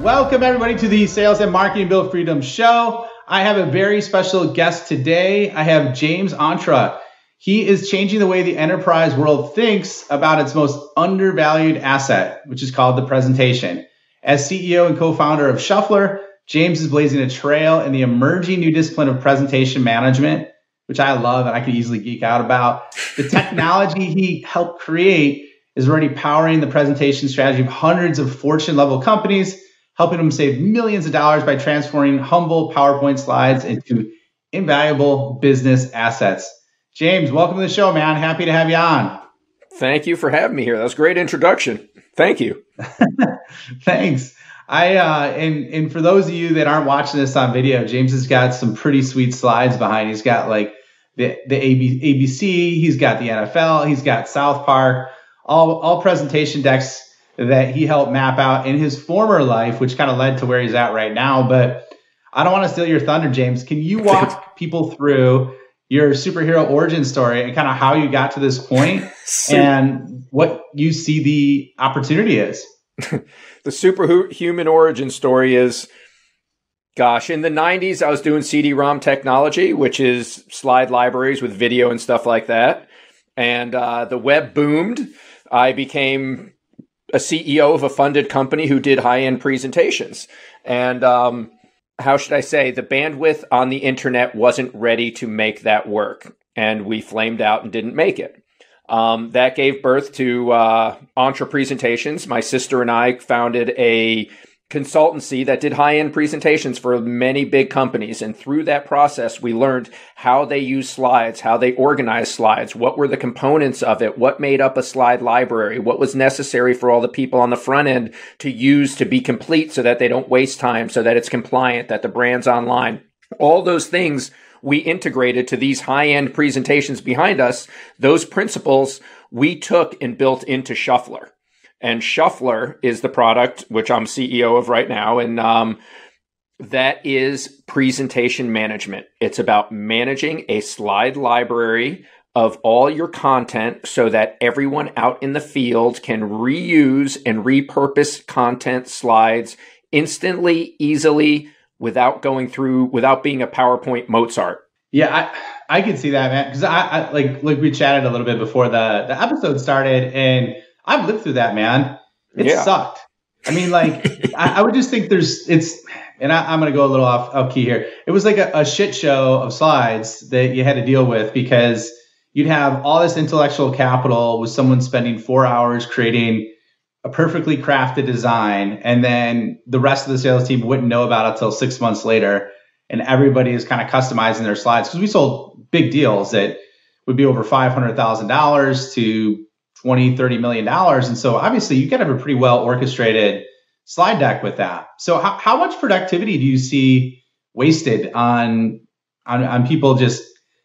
Welcome, everybody, to the Sales and Marketing Built Freedom Show. I have a very special guest today. I have James Ontra. He is changing the way the enterprise world thinks about its most undervalued asset, which is called the presentation. As CEO and co founder of Shufflrr, James is blazing a trail in the emerging new discipline of presentation management, which I love and I could easily geek out about. The technology he helped create is already powering the presentation strategy of hundreds of Fortune level companies, helping them save millions of dollars by transforming humble PowerPoint slides into invaluable business assets. James, welcome to the show, man. Happy to have you on. Thank you for having me here. That was a great introduction. Thank you. Thanks. I uh, and and for those of you that aren't watching this on video, James has got some pretty sweet slides behind. He's got like the the ABC, he's got the NFL, he's got South Park, all all presentation decks that he helped map out in his former life, which kind of led to where he's at right now. But I don't want to steal your thunder, James. Can you walk people through your superhero origin story and kind of how you got to this point and what you see the opportunity is. the superhuman origin story is gosh, in the 90s, I was doing CD ROM technology, which is slide libraries with video and stuff like that. And uh, the web boomed. I became a CEO of a funded company who did high end presentations. And um, how should I say, the bandwidth on the internet wasn't ready to make that work. And we flamed out and didn't make it. Um, that gave birth to uh, Ontra Presentations. My sister and I founded a consultancy that did high end presentations for many big companies. And through that process, we learned how they use slides, how they organize slides, what were the components of it, what made up a slide library, what was necessary for all the people on the front end to use to be complete so that they don't waste time, so that it's compliant, that the brand's online. All those things we integrated to these high end presentations behind us. Those principles we took and built into Shufflrr. And Shufflrr is the product which I'm CEO of right now. And um, that is presentation management. It's about managing a slide library of all your content so that everyone out in the field can reuse and repurpose content slides instantly, easily, without going through, without being a PowerPoint Mozart. Yeah, I, I can see that, man. Because I, I like like we chatted a little bit before the the episode started, and I've lived through that, man. It yeah. sucked. I mean, like, I, I, would just think there's, it's, and I, am going to go a little off, off key here. It was like a, a shit show of slides that you had to deal with because you'd have all this intellectual capital with someone spending four hours creating a perfectly crafted design. And then the rest of the sales team wouldn't know about it until six months later. And everybody is kind of customizing their slides because we sold big deals that would be over $500,000 to 20, 30 million dollars. And so obviously you got to have a pretty well orchestrated slide deck with that. So how, how much productivity do you see wasted on, on, on people just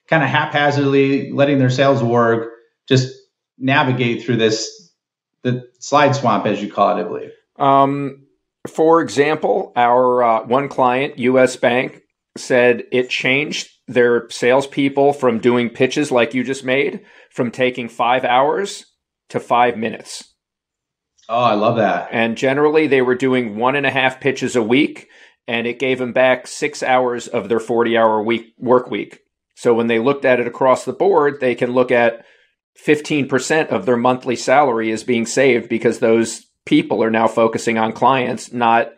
kind of haphazardly letting their sales org just navigate through this, the slide swamp, as you call it, I believe? Um, for example, our uh, one client, US Bank, said it changed their salespeople from doing pitches like you just made, from taking five hours to five minutes. Oh, I love that. And generally, they were doing one and a half pitches a week, and it gave them back six hours of their 40 hour week work week. So when they looked at it across the board, they can look at 15% of their monthly salary is being saved because those people are now focusing on clients, not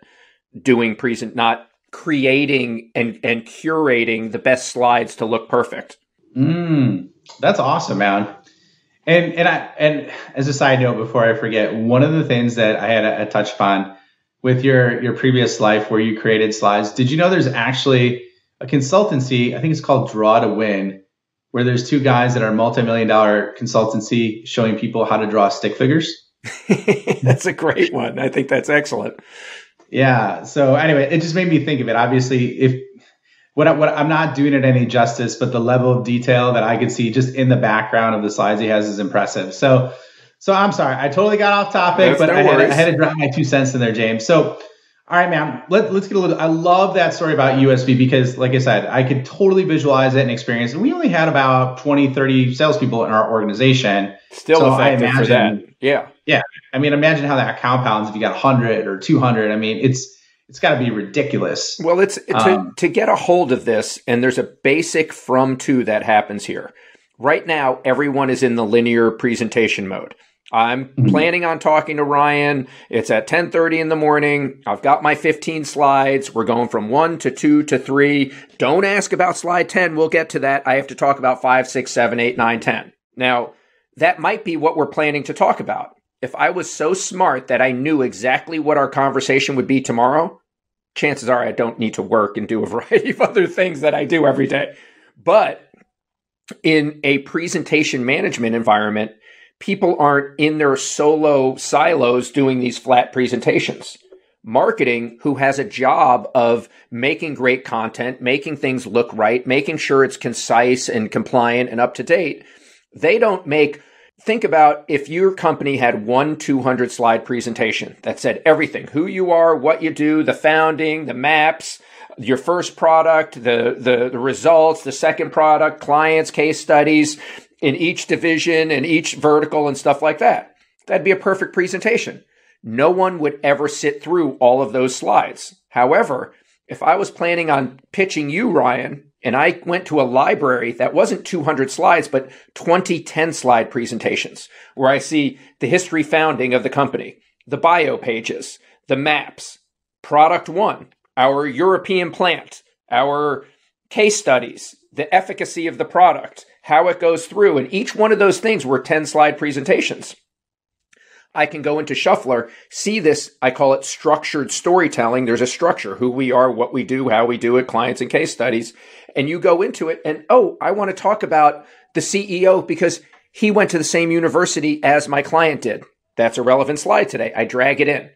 doing present, not creating and, and curating the best slides to look perfect. Mm, that's awesome, man. And and I and as a side note, before I forget, one of the things that I had a, a touch upon with your your previous life where you created slides, did you know there's actually a consultancy? I think it's called Draw to Win, where there's two guys that are multi-million dollar consultancy showing people how to draw stick figures. that's a great one. I think that's excellent. Yeah. So anyway, it just made me think of it. Obviously, if what, I, what I'm not doing it any justice, but the level of detail that I could see just in the background of the slides he has is impressive. So, so I'm sorry, I totally got off topic, That's but no I, had, I, had, to drop my two cents in there, James. So, all right, man, let, let's get a little. I love that story about USB because, like I said, I could totally visualize it and experience. And we only had about 20, 30 salespeople in our organization. Still so effective I imagine, for that. Yeah. Yeah. I mean, imagine how that compounds if you got 100 or 200. I mean, it's it's got to be ridiculous. Well, it's to, um, to get a hold of this, and there's a basic from to that happens here. Right now, everyone is in the linear presentation mode. I'm mm-hmm. planning on talking to Ryan. It's at 10:30 in the morning. I've got my 15 slides. We're going from 1 to 2 to 3. Don't ask about slide 10. We'll get to that. I have to talk about 5, 6, 7, 8, 9, 10. Now, that might be what we're planning to talk about if I was so smart that I knew exactly what our conversation would be tomorrow, chances are I don't need to work and do a variety of other things that I do every day. But in a presentation management environment, people aren't in their solo silos doing these flat presentations. Marketing, who has a job of making great content, making things look right, making sure it's concise and compliant and up to date, they don't make think about if your company had one 200 slide presentation that said everything who you are, what you do, the founding, the maps, your first product, the, the, the results, the second product, clients, case studies in each division and each vertical and stuff like that. That'd be a perfect presentation. No one would ever sit through all of those slides. However, if I was planning on pitching you, Ryan, and I went to a library that wasn't 200 slides, but 20 10 slide presentations where I see the history founding of the company, the bio pages, the maps, product one, our European plant, our case studies, the efficacy of the product, how it goes through. And each one of those things were 10 slide presentations. I can go into Shufflrr, see this, I call it structured storytelling. There's a structure, who we are, what we do, how we do it, clients and case studies. And you go into it and, oh, I want to talk about the CEO because he went to the same university as my client did. That's a relevant slide today. I drag it in.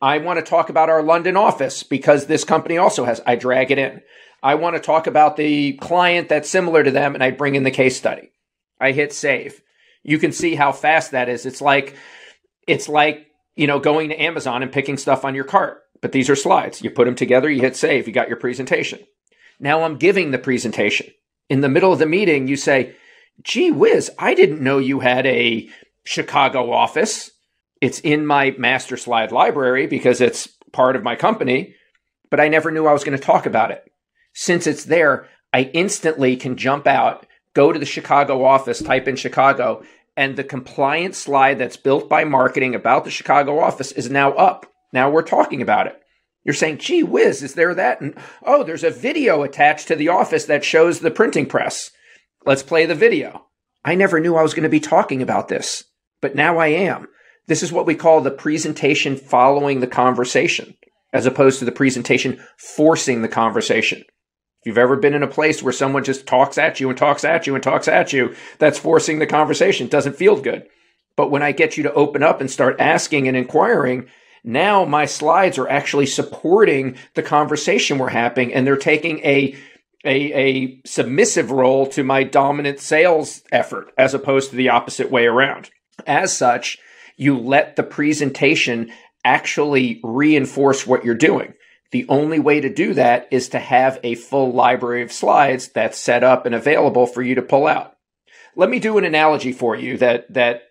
I want to talk about our London office because this company also has, I drag it in. I want to talk about the client that's similar to them and I bring in the case study. I hit save. You can see how fast that is. It's like it's like, you know, going to Amazon and picking stuff on your cart. But these are slides. You put them together, you hit save, you got your presentation. Now I'm giving the presentation. In the middle of the meeting, you say, gee whiz, I didn't know you had a Chicago office. It's in my master slide library because it's part of my company, but I never knew I was going to talk about it. Since it's there, I instantly can jump out, go to the Chicago office, type in Chicago, and the compliance slide that's built by marketing about the Chicago office is now up. Now we're talking about it. You're saying, gee whiz, is there that? And oh, there's a video attached to the office that shows the printing press. Let's play the video. I never knew I was going to be talking about this, but now I am. This is what we call the presentation following the conversation, as opposed to the presentation forcing the conversation If you've ever been in a place where someone just talks at you and talks at you and talks at you, that's forcing the conversation. It doesn't feel good. But when I get you to open up and start asking and inquiring, now my slides are actually supporting the conversation we're having and they're taking a a, a submissive role to my dominant sales effort as opposed to the opposite way around. As such, you let the presentation actually reinforce what you're doing. The only way to do that is to have a full library of slides that's set up and available for you to pull out. Let me do an analogy for you that, that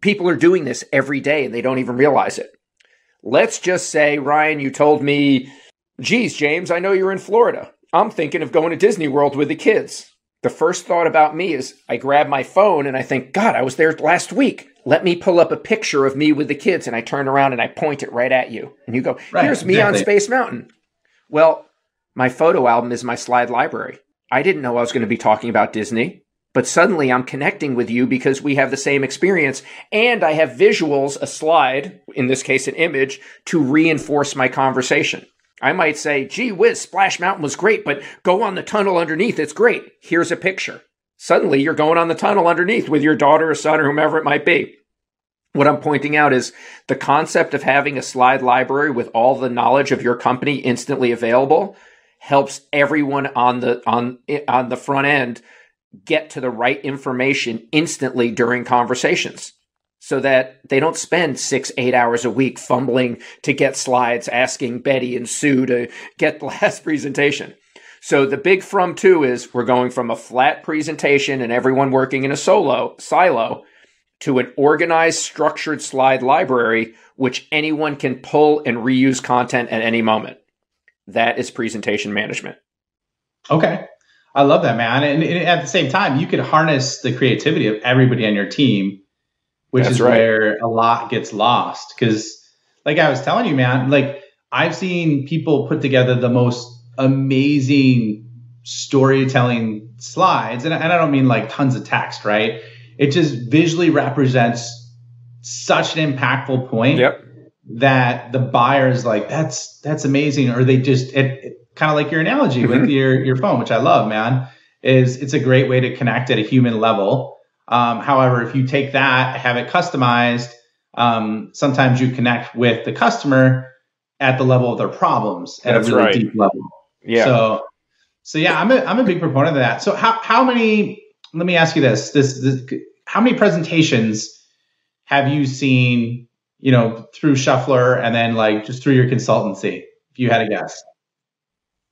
people are doing this every day and they don't even realize it. Let's just say, Ryan, you told me, geez, James, I know you're in Florida. I'm thinking of going to Disney World with the kids. The first thought about me is I grab my phone and I think, God, I was there last week let me pull up a picture of me with the kids and I turn around and I point it right at you. And you go, right, here's me exactly. on Space Mountain. Well, my photo album is my slide library. I didn't know I was going to be talking about Disney, but suddenly I'm connecting with you because we have the same experience and I have visuals, a slide, in this case, an image to reinforce my conversation. I might say, gee whiz, Splash Mountain was great, but go on the tunnel underneath. It's great. Here's a picture. Suddenly you're going on the tunnel underneath with your daughter or son or whomever it might be. What I'm pointing out is the concept of having a slide library with all the knowledge of your company instantly available helps everyone on the on on the front end get to the right information instantly during conversations so that they don't spend six, eight hours a week fumbling to get slides, asking Betty and Sue to get the last presentation. So the big from two is we're going from a flat presentation and everyone working in a solo silo to an organized, structured slide library, which anyone can pull and reuse content at any moment. That is presentation management. Okay. I love that, man. And, and at the same time, you could harness the creativity of everybody on your team, which That's is right. where a lot gets lost. Because, like I was telling you, man, like I've seen people put together the most amazing storytelling slides. And, and I don't mean like tons of text, right? it just visually represents such an impactful point yep. that the buyer is like, that's that's amazing, or they just it, it kind of like your analogy mm-hmm. with your your phone, which I love, man. Is it's a great way to connect at a human level. Um, however, if you take that, have it customized, um, sometimes you connect with the customer at the level of their problems at That's a really right. deep level. Yeah. So, so yeah, I'm a I'm a big proponent of that. So how how many let me ask you this, this, this how many presentations have you seen, you know, through Shufflrr and then like just through your consultancy, if you had a guess?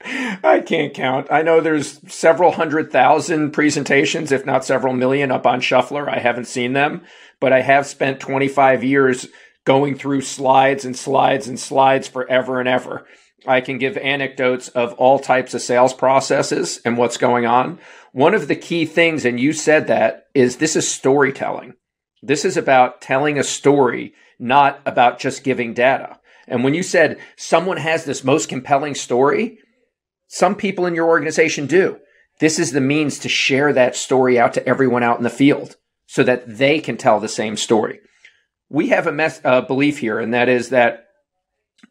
I can't count. I know there's several hundred thousand presentations, if not several million, up on Shufflrr. I haven't seen them, but I have spent 25 years going through slides and slides and slides forever and ever. I can give anecdotes of all types of sales processes and what's going on. One of the key things, and you said that, is this is storytelling. This is about telling a story, not about just giving data. And when you said someone has this most compelling story, some people in your organization do. This is the means to share that story out to everyone out in the field so that they can tell the same story. We have a, mes- a belief here, and that is that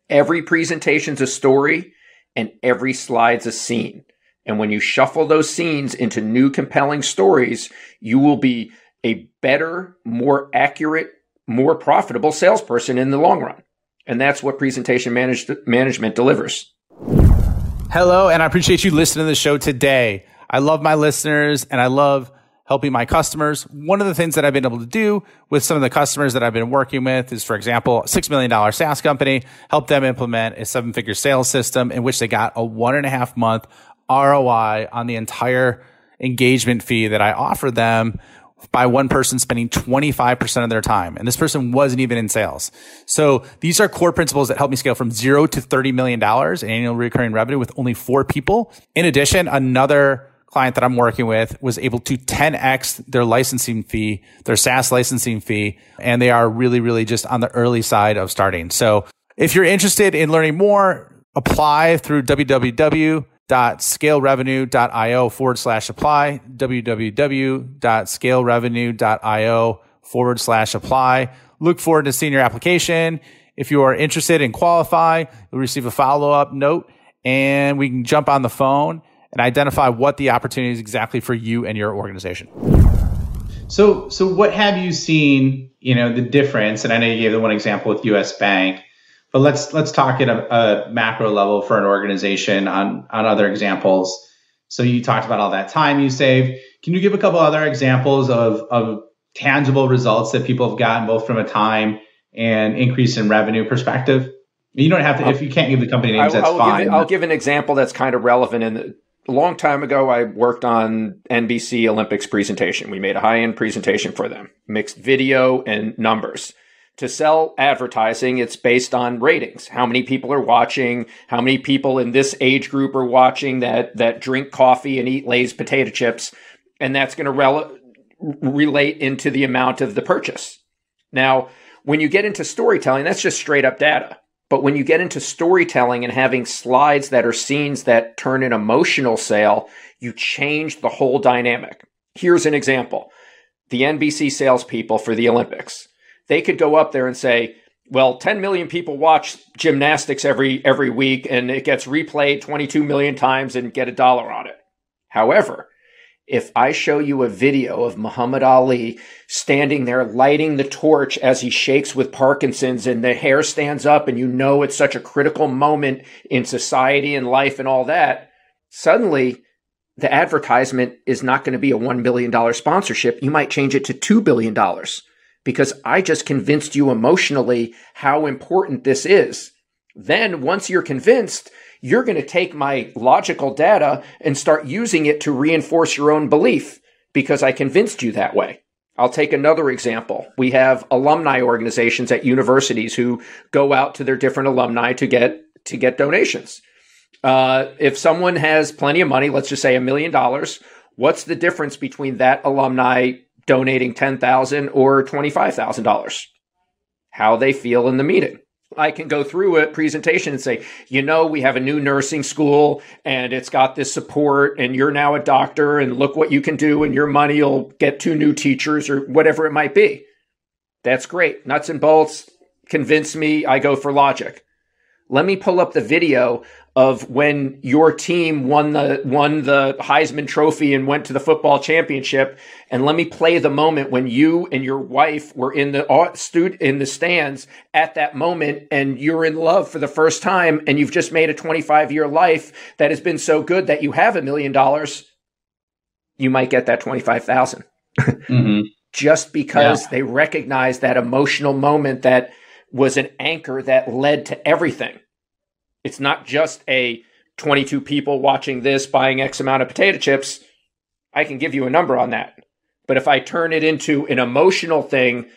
every presentation's a story and every slide's a scene. And when you shuffle those scenes into new compelling stories, you will be a better, more accurate, more profitable salesperson in the long run. And that's what presentation manage- management delivers. Hello, and I appreciate you listening to the show today. I love my listeners and I love helping my customers. One of the things that I've been able to do with some of the customers that I've been working with is, for example, a $6 million SaaS company, help them implement a seven figure sales system in which they got a one and a half month ROI on the entire engagement fee that I offered them by one person spending 25% of their time. And this person wasn't even in sales. So these are core principles that help me scale from zero to $30 million in annual recurring revenue with only four people. In addition, another client that I'm working with was able to 10x their licensing fee, their SaaS licensing fee, and they are really, really just on the early side of starting. So if you're interested in learning more, apply through www.scalerevenue.io forward slash apply, www.scalerevenue.io forward slash apply. Look forward to seeing your application. If you are interested and qualify, you'll receive a follow up note and we can jump on the phone and identify what the opportunity is exactly for you and your organization. So, so what have you seen? You know, the difference, and I know you gave the one example with U.S. Bank, but let's let's talk at a, a macro level for an organization on on other examples. So you talked about all that time you saved. Can you give a couple other examples of of tangible results that people have gotten both from a time and increase in revenue perspective? You don't have to if you can't give the company names. That's I'll fine. Give, I'll give an example that's kind of relevant in the, a long time ago, I worked on NBC Olympics presentation. We made a high end presentation for them, mixed video and numbers. To sell advertising, it's based on ratings. How many people are watching? How many people in this age group are watching that that drink coffee and eat Lay's potato chips? And that's going to rel- relate into the amount of the purchase. Now, when you get into storytelling, that's just straight up data. But when you get into storytelling and having slides that are scenes that turn an emotional sale, you change the whole dynamic. Here's an example. The NBC salespeople for the Olympics. They could go up there and say, well, 10 million people watch gymnastics every every week and it gets replayed 22 million times and get a dollar on it. However, if I show you a video of Muhammad Ali standing there lighting the torch as he shakes with Parkinson's and the hair stands up and you know it's such a critical moment in society and life and all that, suddenly the advertisement is not going to be a $1 billion sponsorship. You might change it to $2 billion because I just convinced you emotionally how important this is. Then once you're convinced, you're going to take my logical data and start using it to reinforce your own belief because I convinced you that way. I'll take another example. We have alumni organizations at universities who go out to their different alumni to get to get donations. Uh, if someone has plenty of money, let's just say a million dollars, what's the difference between that alumni donating 10,000 or twenty five thousand dollars? How they feel in the meeting. I can go through a presentation and say, you know, we have a new nursing school and it's got this support and you're now a doctor and look what you can do and your money will get two new teachers or whatever it might be. That's great. Nuts and bolts. Convince me. I go for logic. Let me pull up the video of when your team won the won the Heisman Trophy and went to the football championship. And let me play the moment when you and your wife were in the in the stands at that moment, and you're in love for the first time, and you've just made a 25 year life that has been so good that you have a million dollars. You might get that 25,000. mm-hmm. Just because yeah. they recognize that emotional moment that was an anchor that led to everything. It's not just a 22 people watching this buying X amount of potato chips. I can give you a number on that. But if I turn it into an emotional thing,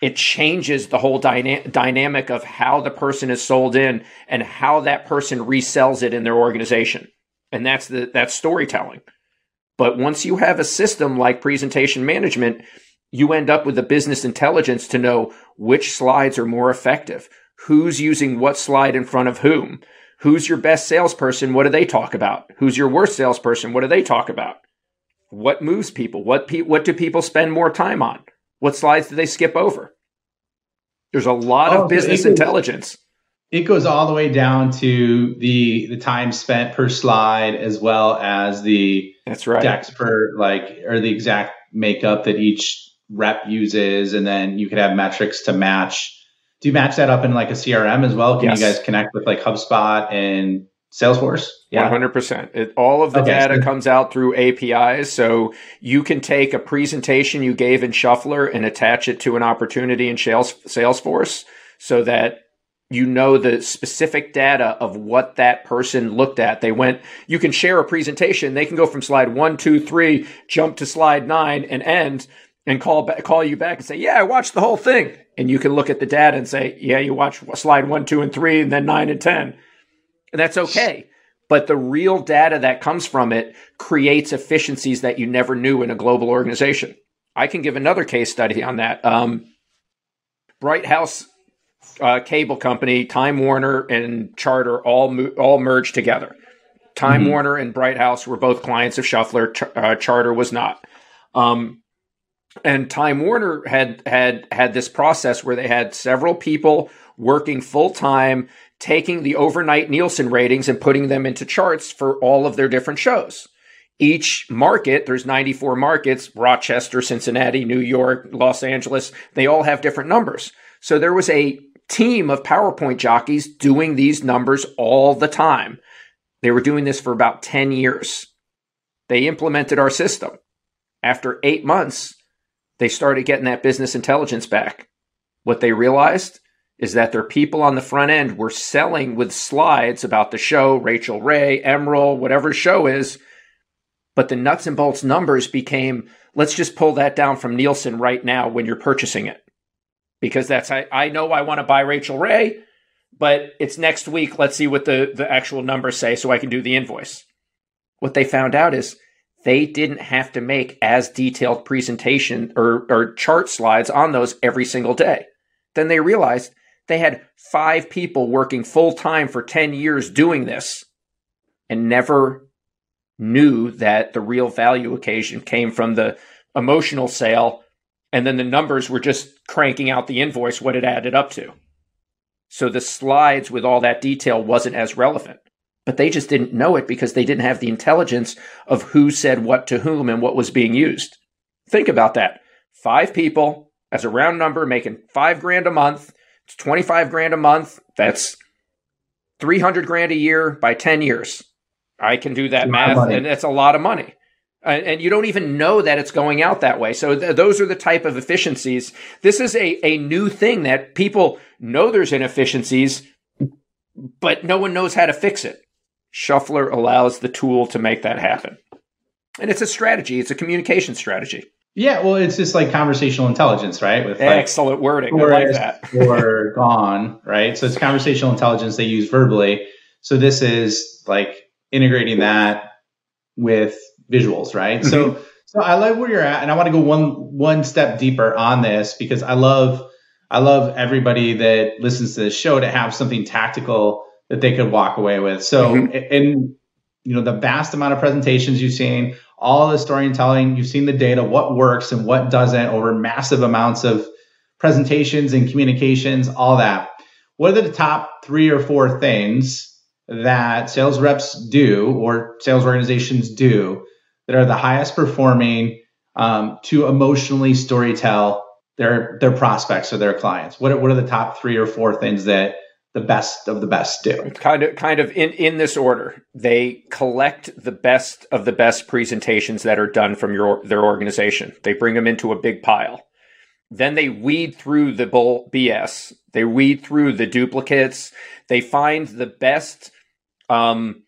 it changes the whole dyna- dynamic of how the person is sold in and how that person resells it in their organization. And that's the that's storytelling. But once you have a system like presentation management, you end up with the business intelligence to know which slides are more effective, who's using what slide in front of whom. Who's your best salesperson? What do they talk about? Who's your worst salesperson? What do they talk about? What moves people? What pe- what do people spend more time on? What slides do they skip over? There's a lot oh, of business it goes, intelligence. It goes all the way down to the the time spent per slide as well as the that's right decks per like or the exact makeup that each rep uses and then you could have metrics to match do you match that up in like a CRM as well? Can yes. you guys connect with like HubSpot and Salesforce? Yeah, 100%. It, all of the okay, data comes out through APIs. So you can take a presentation you gave in Shufflrr and attach it to an opportunity in Salesforce so that you know the specific data of what that person looked at. They went, you can share a presentation. They can go from slide one, two, three, jump to slide nine and end and call back, call you back and say, yeah, I watched the whole thing and you can look at the data and say, yeah, you watch slide one, two, and three, and then nine and 10. And that's okay. But the real data that comes from it creates efficiencies that you never knew in a global organization. I can give another case study on that. Um, Bright House uh, Cable Company, Time Warner, and Charter all mo- all merged together. Time mm-hmm. Warner and Bright House were both clients of Shufflrr. Ch- uh, Charter was not. Um, and Time Warner had had had this process where they had several people working full time, taking the overnight Nielsen ratings and putting them into charts for all of their different shows. Each market, there's 94 markets, Rochester, Cincinnati, New York, Los Angeles, they all have different numbers. So there was a team of PowerPoint jockeys doing these numbers all the time. They were doing this for about 10 years. They implemented our system. After eight months, they started getting that business intelligence back. What they realized is that their people on the front end were selling with slides about the show, Rachael Ray, Emeril, whatever show is. But the nuts and bolts numbers became let's just pull that down from Nielsen right now when you're purchasing it. Because that's, I, I know I want to buy Rachael Ray, but it's next week. Let's see what the, the actual numbers say so I can do the invoice. What they found out is they didn't have to make as detailed presentation or, or chart slides on those every single day. Then they realized they had five people working full time for 10 years doing this and never knew that the real value occasion came from the emotional sale. And then the numbers were just cranking out the invoice, what it added up to. So the slides with all that detail wasn't as relevant. But they just didn't know it because they didn't have the intelligence of who said what to whom and what was being used. Think about that. Five people as a round number making five grand a month. It's 25 grand a month. That's 300 grand a year by 10 years. I can do that math, and it's a lot of money. And, and, you don't even know that it's going out that way. So th- those are the type of efficiencies. This is a, a new thing that people know there's inefficiencies, but no one knows how to fix it. Shufflrr allows the tool to make that happen. And it's a strategy, it's a communication strategy. Yeah, well, it's just like conversational intelligence, right? With like, excellent wording, I like that. or gone, right? So it's conversational intelligence they use verbally. So this is like integrating that with visuals, right? Mm-hmm. So so I like where you're at, and I want to go one one step deeper on this because I love I love everybody that listens to this show to have something tactical that they could walk away with. So, mm-hmm. in you know the vast amount of presentations you've seen, all the storytelling, you've seen the data, what works and what doesn't over massive amounts of presentations and communications, all that. What are the top three or four things that sales reps do or sales organizations do that are the highest performing um, to emotionally storytell their their prospects or their clients? What are, what are the top three or four things that the best of the best do. Kind of, kind of in, in this order. They collect the best of the best presentations that are done from your their organization. They bring them into a big pile. Then they weed through the bull BS. They weed through the duplicates. They find the best, um,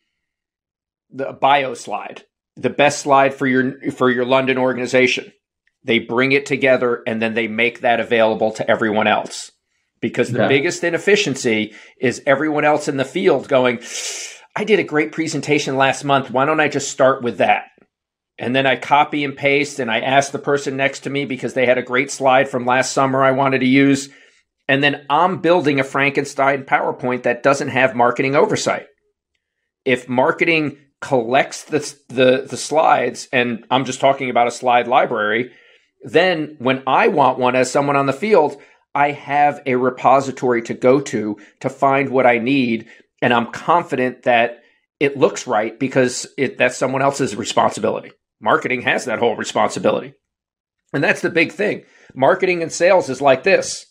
the bio slide, the best slide for your for your London organization. They bring it together and then they make that available to everyone else because the biggest inefficiency is everyone else in the field going, I did a great presentation last month. Why don't I just start with that? And then I copy and paste and I ask the person next to me because they had a great slide from last summer I wanted to use. And then I'm building a Frankenstein PowerPoint that doesn't have marketing oversight. If marketing collects the, the, the slides, and I'm just talking about a slide library, then when I want one as someone on the field, I have a repository to go to to find what I need. And I'm confident that it looks right because it, that's someone else's responsibility. Marketing has that whole responsibility. And that's the big thing. Marketing and sales is like this.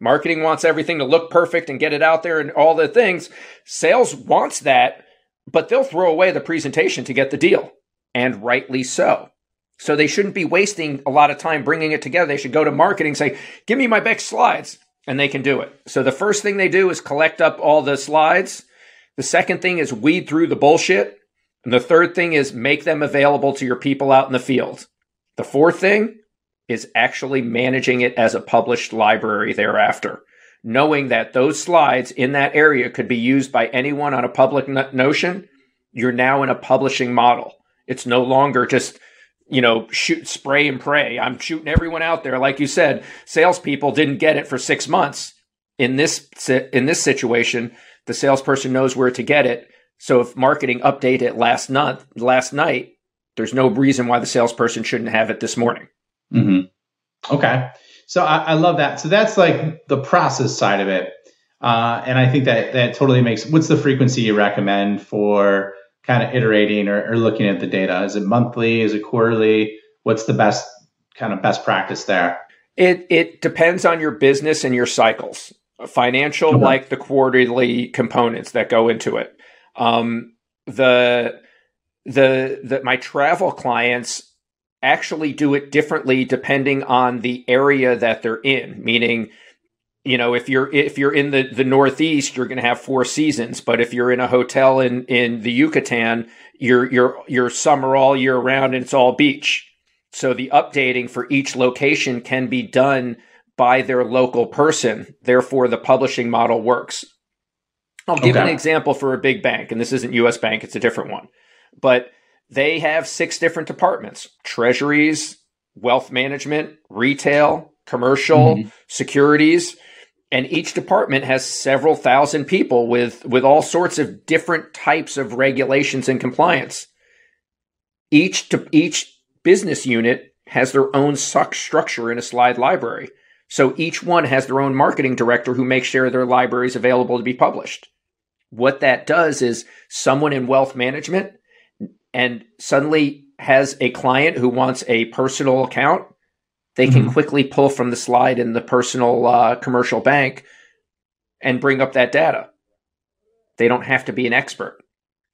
Marketing wants everything to look perfect and get it out there and all the things. Sales wants that, but they'll throw away the presentation to get the deal. And rightly so. So they shouldn't be wasting a lot of time bringing it together. They should go to marketing, say, give me my best slides, and they can do it. So the first thing they do is collect up all the slides. The second thing is weed through the bullshit. And the third thing is make them available to your people out in the field. The fourth thing is actually managing it as a published library thereafter, knowing that those slides in that area could be used by anyone on a public notion. You're now in a publishing model. It's no longer just you know, shoot, spray and pray. I'm shooting everyone out there. Like you said, salespeople didn't get it for six months. In this in this situation, the salesperson knows where to get it. So if marketing update it last night, last night, there's no reason why the salesperson shouldn't have it this morning. Mm-hmm. Okay, so I, I, love that. So that's like the process side of it, uh, and I think that that totally makes. What's the frequency you recommend for kind of iterating or, or looking at the data? Is it monthly? Is it quarterly? What's the best kind of best practice there? It it depends on your business and your cycles. Financial, okay. like the quarterly components that go into it. Um, the the the my travel clients actually do it differently depending on the area that they're in. Meaning, you know if you're if you're in the the northeast you're going to have four seasons but if you're in a hotel in in the yucatan you're you're you're summer all year round and it's all beach. So the updating for each location can be done by their local person. Therefore the publishing model works. I'll give okay. an example for a big bank and this isn't us bank it's a different one. But they have six different departments treasuries wealth management retail commercial mm-hmm. securities and each department has several thousand people with with all sorts of different types of regulations and compliance. Each to, each business unit has their own structure in a slide library. So each one has their own marketing director who makes sure their library is available to be published. What that does is someone in wealth management and suddenly has a client who wants a personal account, they can mm-hmm. quickly pull from the slide in the personal uh, commercial bank and bring up that data. They don't have to be an expert.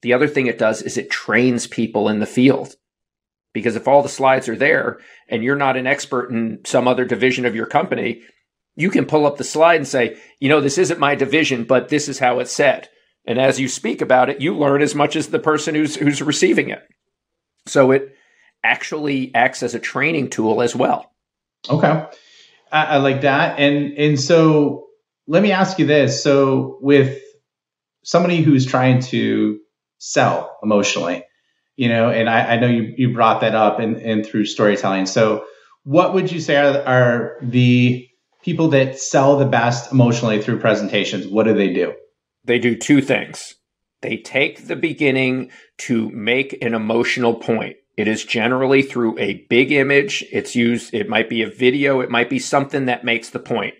The other thing it does is it trains people in the field. Because if all the slides are there and you're not an expert in some other division of your company, you can pull up the slide and say, you know, this isn't my division, but this is how it's said. And as you speak about it, you learn as much as the person who's who's receiving it. So it actually acts as a training tool as well. Okay. I, I like that. And and so let me ask you this. So with somebody who's trying to sell emotionally, you know, and I, I know you, you brought that up and in through storytelling. So what would you say are, are the people that sell the best emotionally through presentations? What do they do? They do two things. They take the beginning to make an emotional point. It is generally through a big image. It's used, it might be a video, it might be something that makes the point.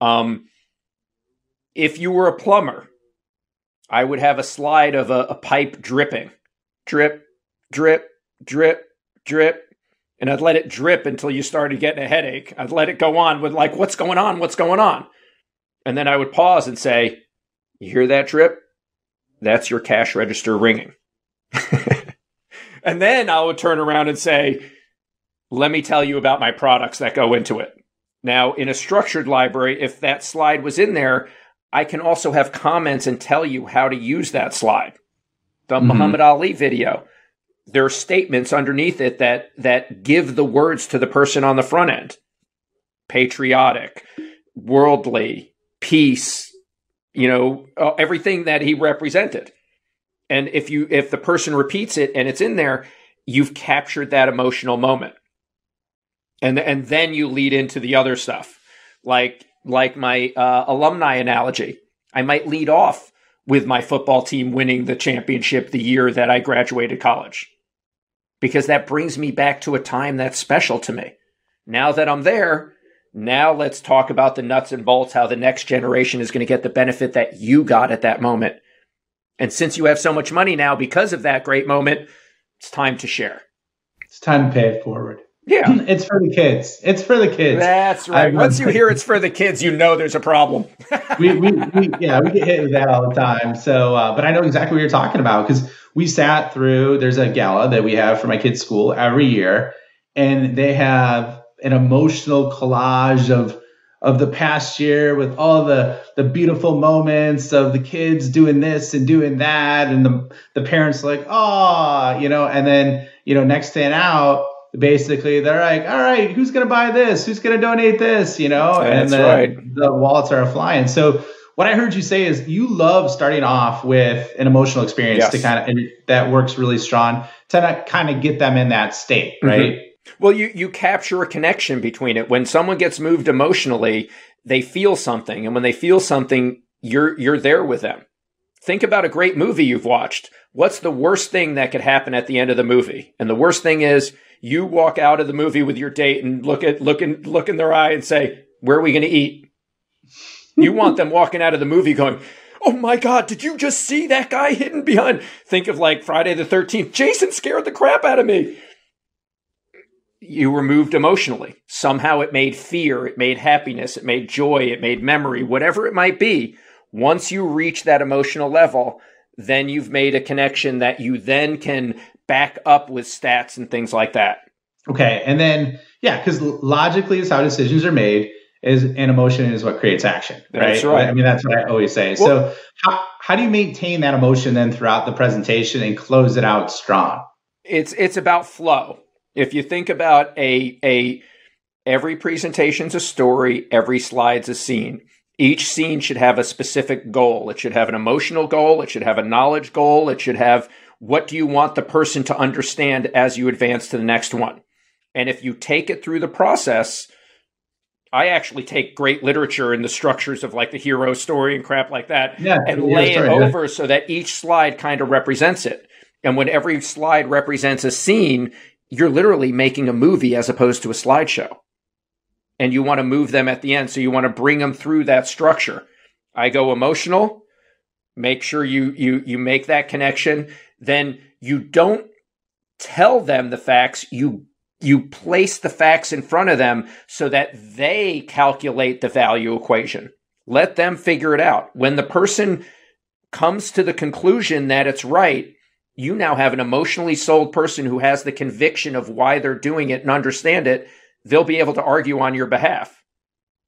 Um, if you were a plumber, I would have a slide of a, a pipe dripping, drip, drip, drip, drip, and I'd let it drip until you started getting a headache. I'd let it go on with like, what's going on? What's going on? And then I would pause and say, you hear that drip? That's your cash register ringing. and then I would turn around and say, let me tell you about my products that go into it. Now, in a structured library, if that slide was in there, I can also have comments and tell you how to use that slide. The mm-hmm. Muhammad Ali video, there are statements underneath it that that give the words to the person on the front end. Patriotic, worldly, peace, you know, uh, everything that he represented. And if you if the person repeats it and it's in there, you've captured that emotional moment. And and then you lead into the other stuff. Like like my uh, alumni analogy. I might lead off with my football team winning the championship the year that I graduated college because that brings me back to a time that's special to me. Now that I'm there, now let's talk about the nuts and bolts, how the next generation is going to get the benefit that you got at that moment. And since you have so much money now because of that great moment, it's time to share. It's time to pay it forward. Yeah. It's for the kids. It's for the kids. That's right. I, Once you hear it's for the kids, you know there's a problem. we, we, we, yeah, we get hit with that all the time. So, uh, but I know exactly what you're talking about because we sat through, there's a gala that we have for my kids' school every year, and they have an emotional collage of of the past year with all the the beautiful moments of the kids doing this and doing that and the the parents like oh you know and then you know next thing out basically they're like, all right, who's going to buy this? Who's going to donate this? You know, and the, right. the wallets are flying. So what I heard you say is you love starting off with an emotional experience yes. to kind of, and that works really strong to kind of get them in that state, mm-hmm. right? Mm-hmm. Well, you, you capture a connection between it. When someone gets moved emotionally, they feel something. And when they feel something, you're, you're there with them. Think about a great movie you've watched. What's the worst thing that could happen at the end of the movie? And the worst thing is you walk out of the movie with your date and look at look in look in their eye and say, "Where are we going to eat?" you want them walking out of the movie going, "Oh my god, did you just see that guy hidden behind?" Think of like Friday the 13th. Jason scared the crap out of me. You were moved emotionally. Somehow it made fear, it made happiness, it made joy, it made memory, whatever it might be. Once you reach that emotional level, then you've made a connection that you then can back up with stats and things like that. Okay. And then, yeah, because logically is how decisions are made is and emotion is what creates action. Right? That's right. I mean, that's what I always say. Well, so how, how do you maintain that emotion then throughout the presentation and close it out strong? It's, it's about flow. If you think about a, a, every presentation's a story, every slide's a scene. Each scene should have a specific goal. It should have an emotional goal. It should have a knowledge goal. It should have what do you want the person to understand as you advance to the next one? And if you take it through the process, I actually take great literature in the structures of like the hero story and crap like that yeah, and lay story, it over yeah. so that each slide kind of represents it. And when every slide represents a scene, you're literally making a movie as opposed to a slideshow. And you want to move them at the end. So you want to bring them through that structure. I go emotional, make sure you you you make that connection then you don't tell them the facts you you place the facts in front of them so that they calculate the value equation let them figure it out when the person comes to the conclusion that it's right you now have an emotionally sold person who has the conviction of why they're doing it and understand it they'll be able to argue on your behalf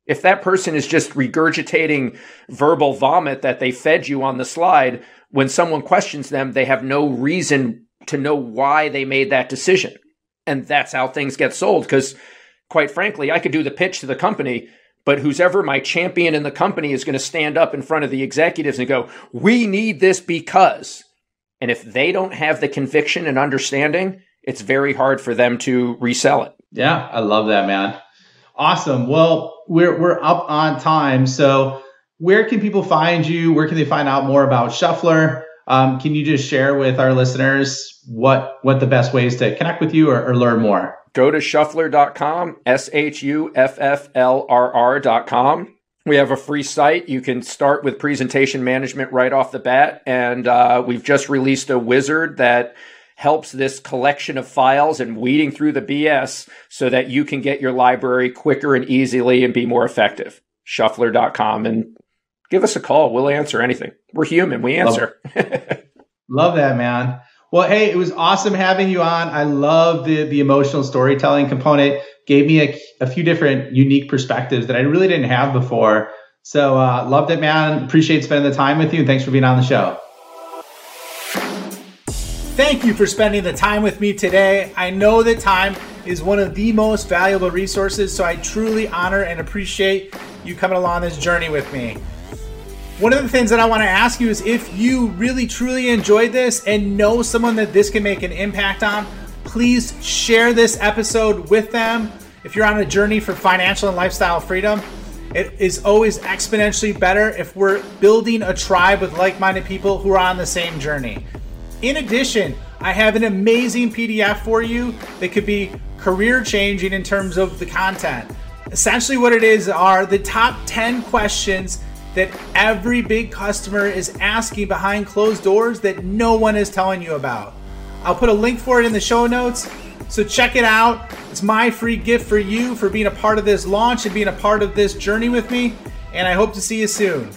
if that person is just regurgitating verbal vomit that they fed you on the slide, when someone questions them, they have no reason to know why they made that decision. And that's how things get sold. Because, quite frankly, I could do the pitch to the company, but who's ever my champion in the company is going to stand up in front of the executives and go, We need this because. And if they don't have the conviction and understanding, it's very hard for them to resell it. Yeah, I love that, man. Awesome. Well, we're we're up on time. So, where can people find you? Where can they find out more about Shufflrr? Um, can you just share with our listeners what what the best ways to connect with you or, or learn more? Go to shufflrr.com, S H U F F L R R.com. We have a free site. You can start with presentation management right off the bat. And uh, we've just released a wizard that helps this collection of files and weeding through the BS so that you can get your library quicker and easily and be more effective. Shufflrr.com and give us a call. We'll answer anything. We're human. We answer. Love, love that, man. Well, hey, it was awesome having you on. I love the the emotional storytelling component. Gave me a, a few different unique perspectives that I really didn't have before. So uh, loved it, man. Appreciate spending the time with you, and thanks for being on the show. Thank you for spending the time with me today. I know that time is one of the most valuable resources, so I truly honor and appreciate you coming along this journey with me. One of the things that I want to ask you is if you really truly enjoyed this and know someone that this can make an impact on, please share this episode with them. If you're on a journey for financial and lifestyle freedom, it is always exponentially better if we're building a tribe with like minded people who are on the same journey. In addition, I have an amazing PDF for you that could be career changing in terms of the content. Essentially, what it is are the top 10 questions that every big customer is asking behind closed doors that no one is telling you about. I'll put a link for it in the show notes. So check it out. It's my free gift for you for being a part of this launch and being a part of this journey with me. And I hope to see you soon.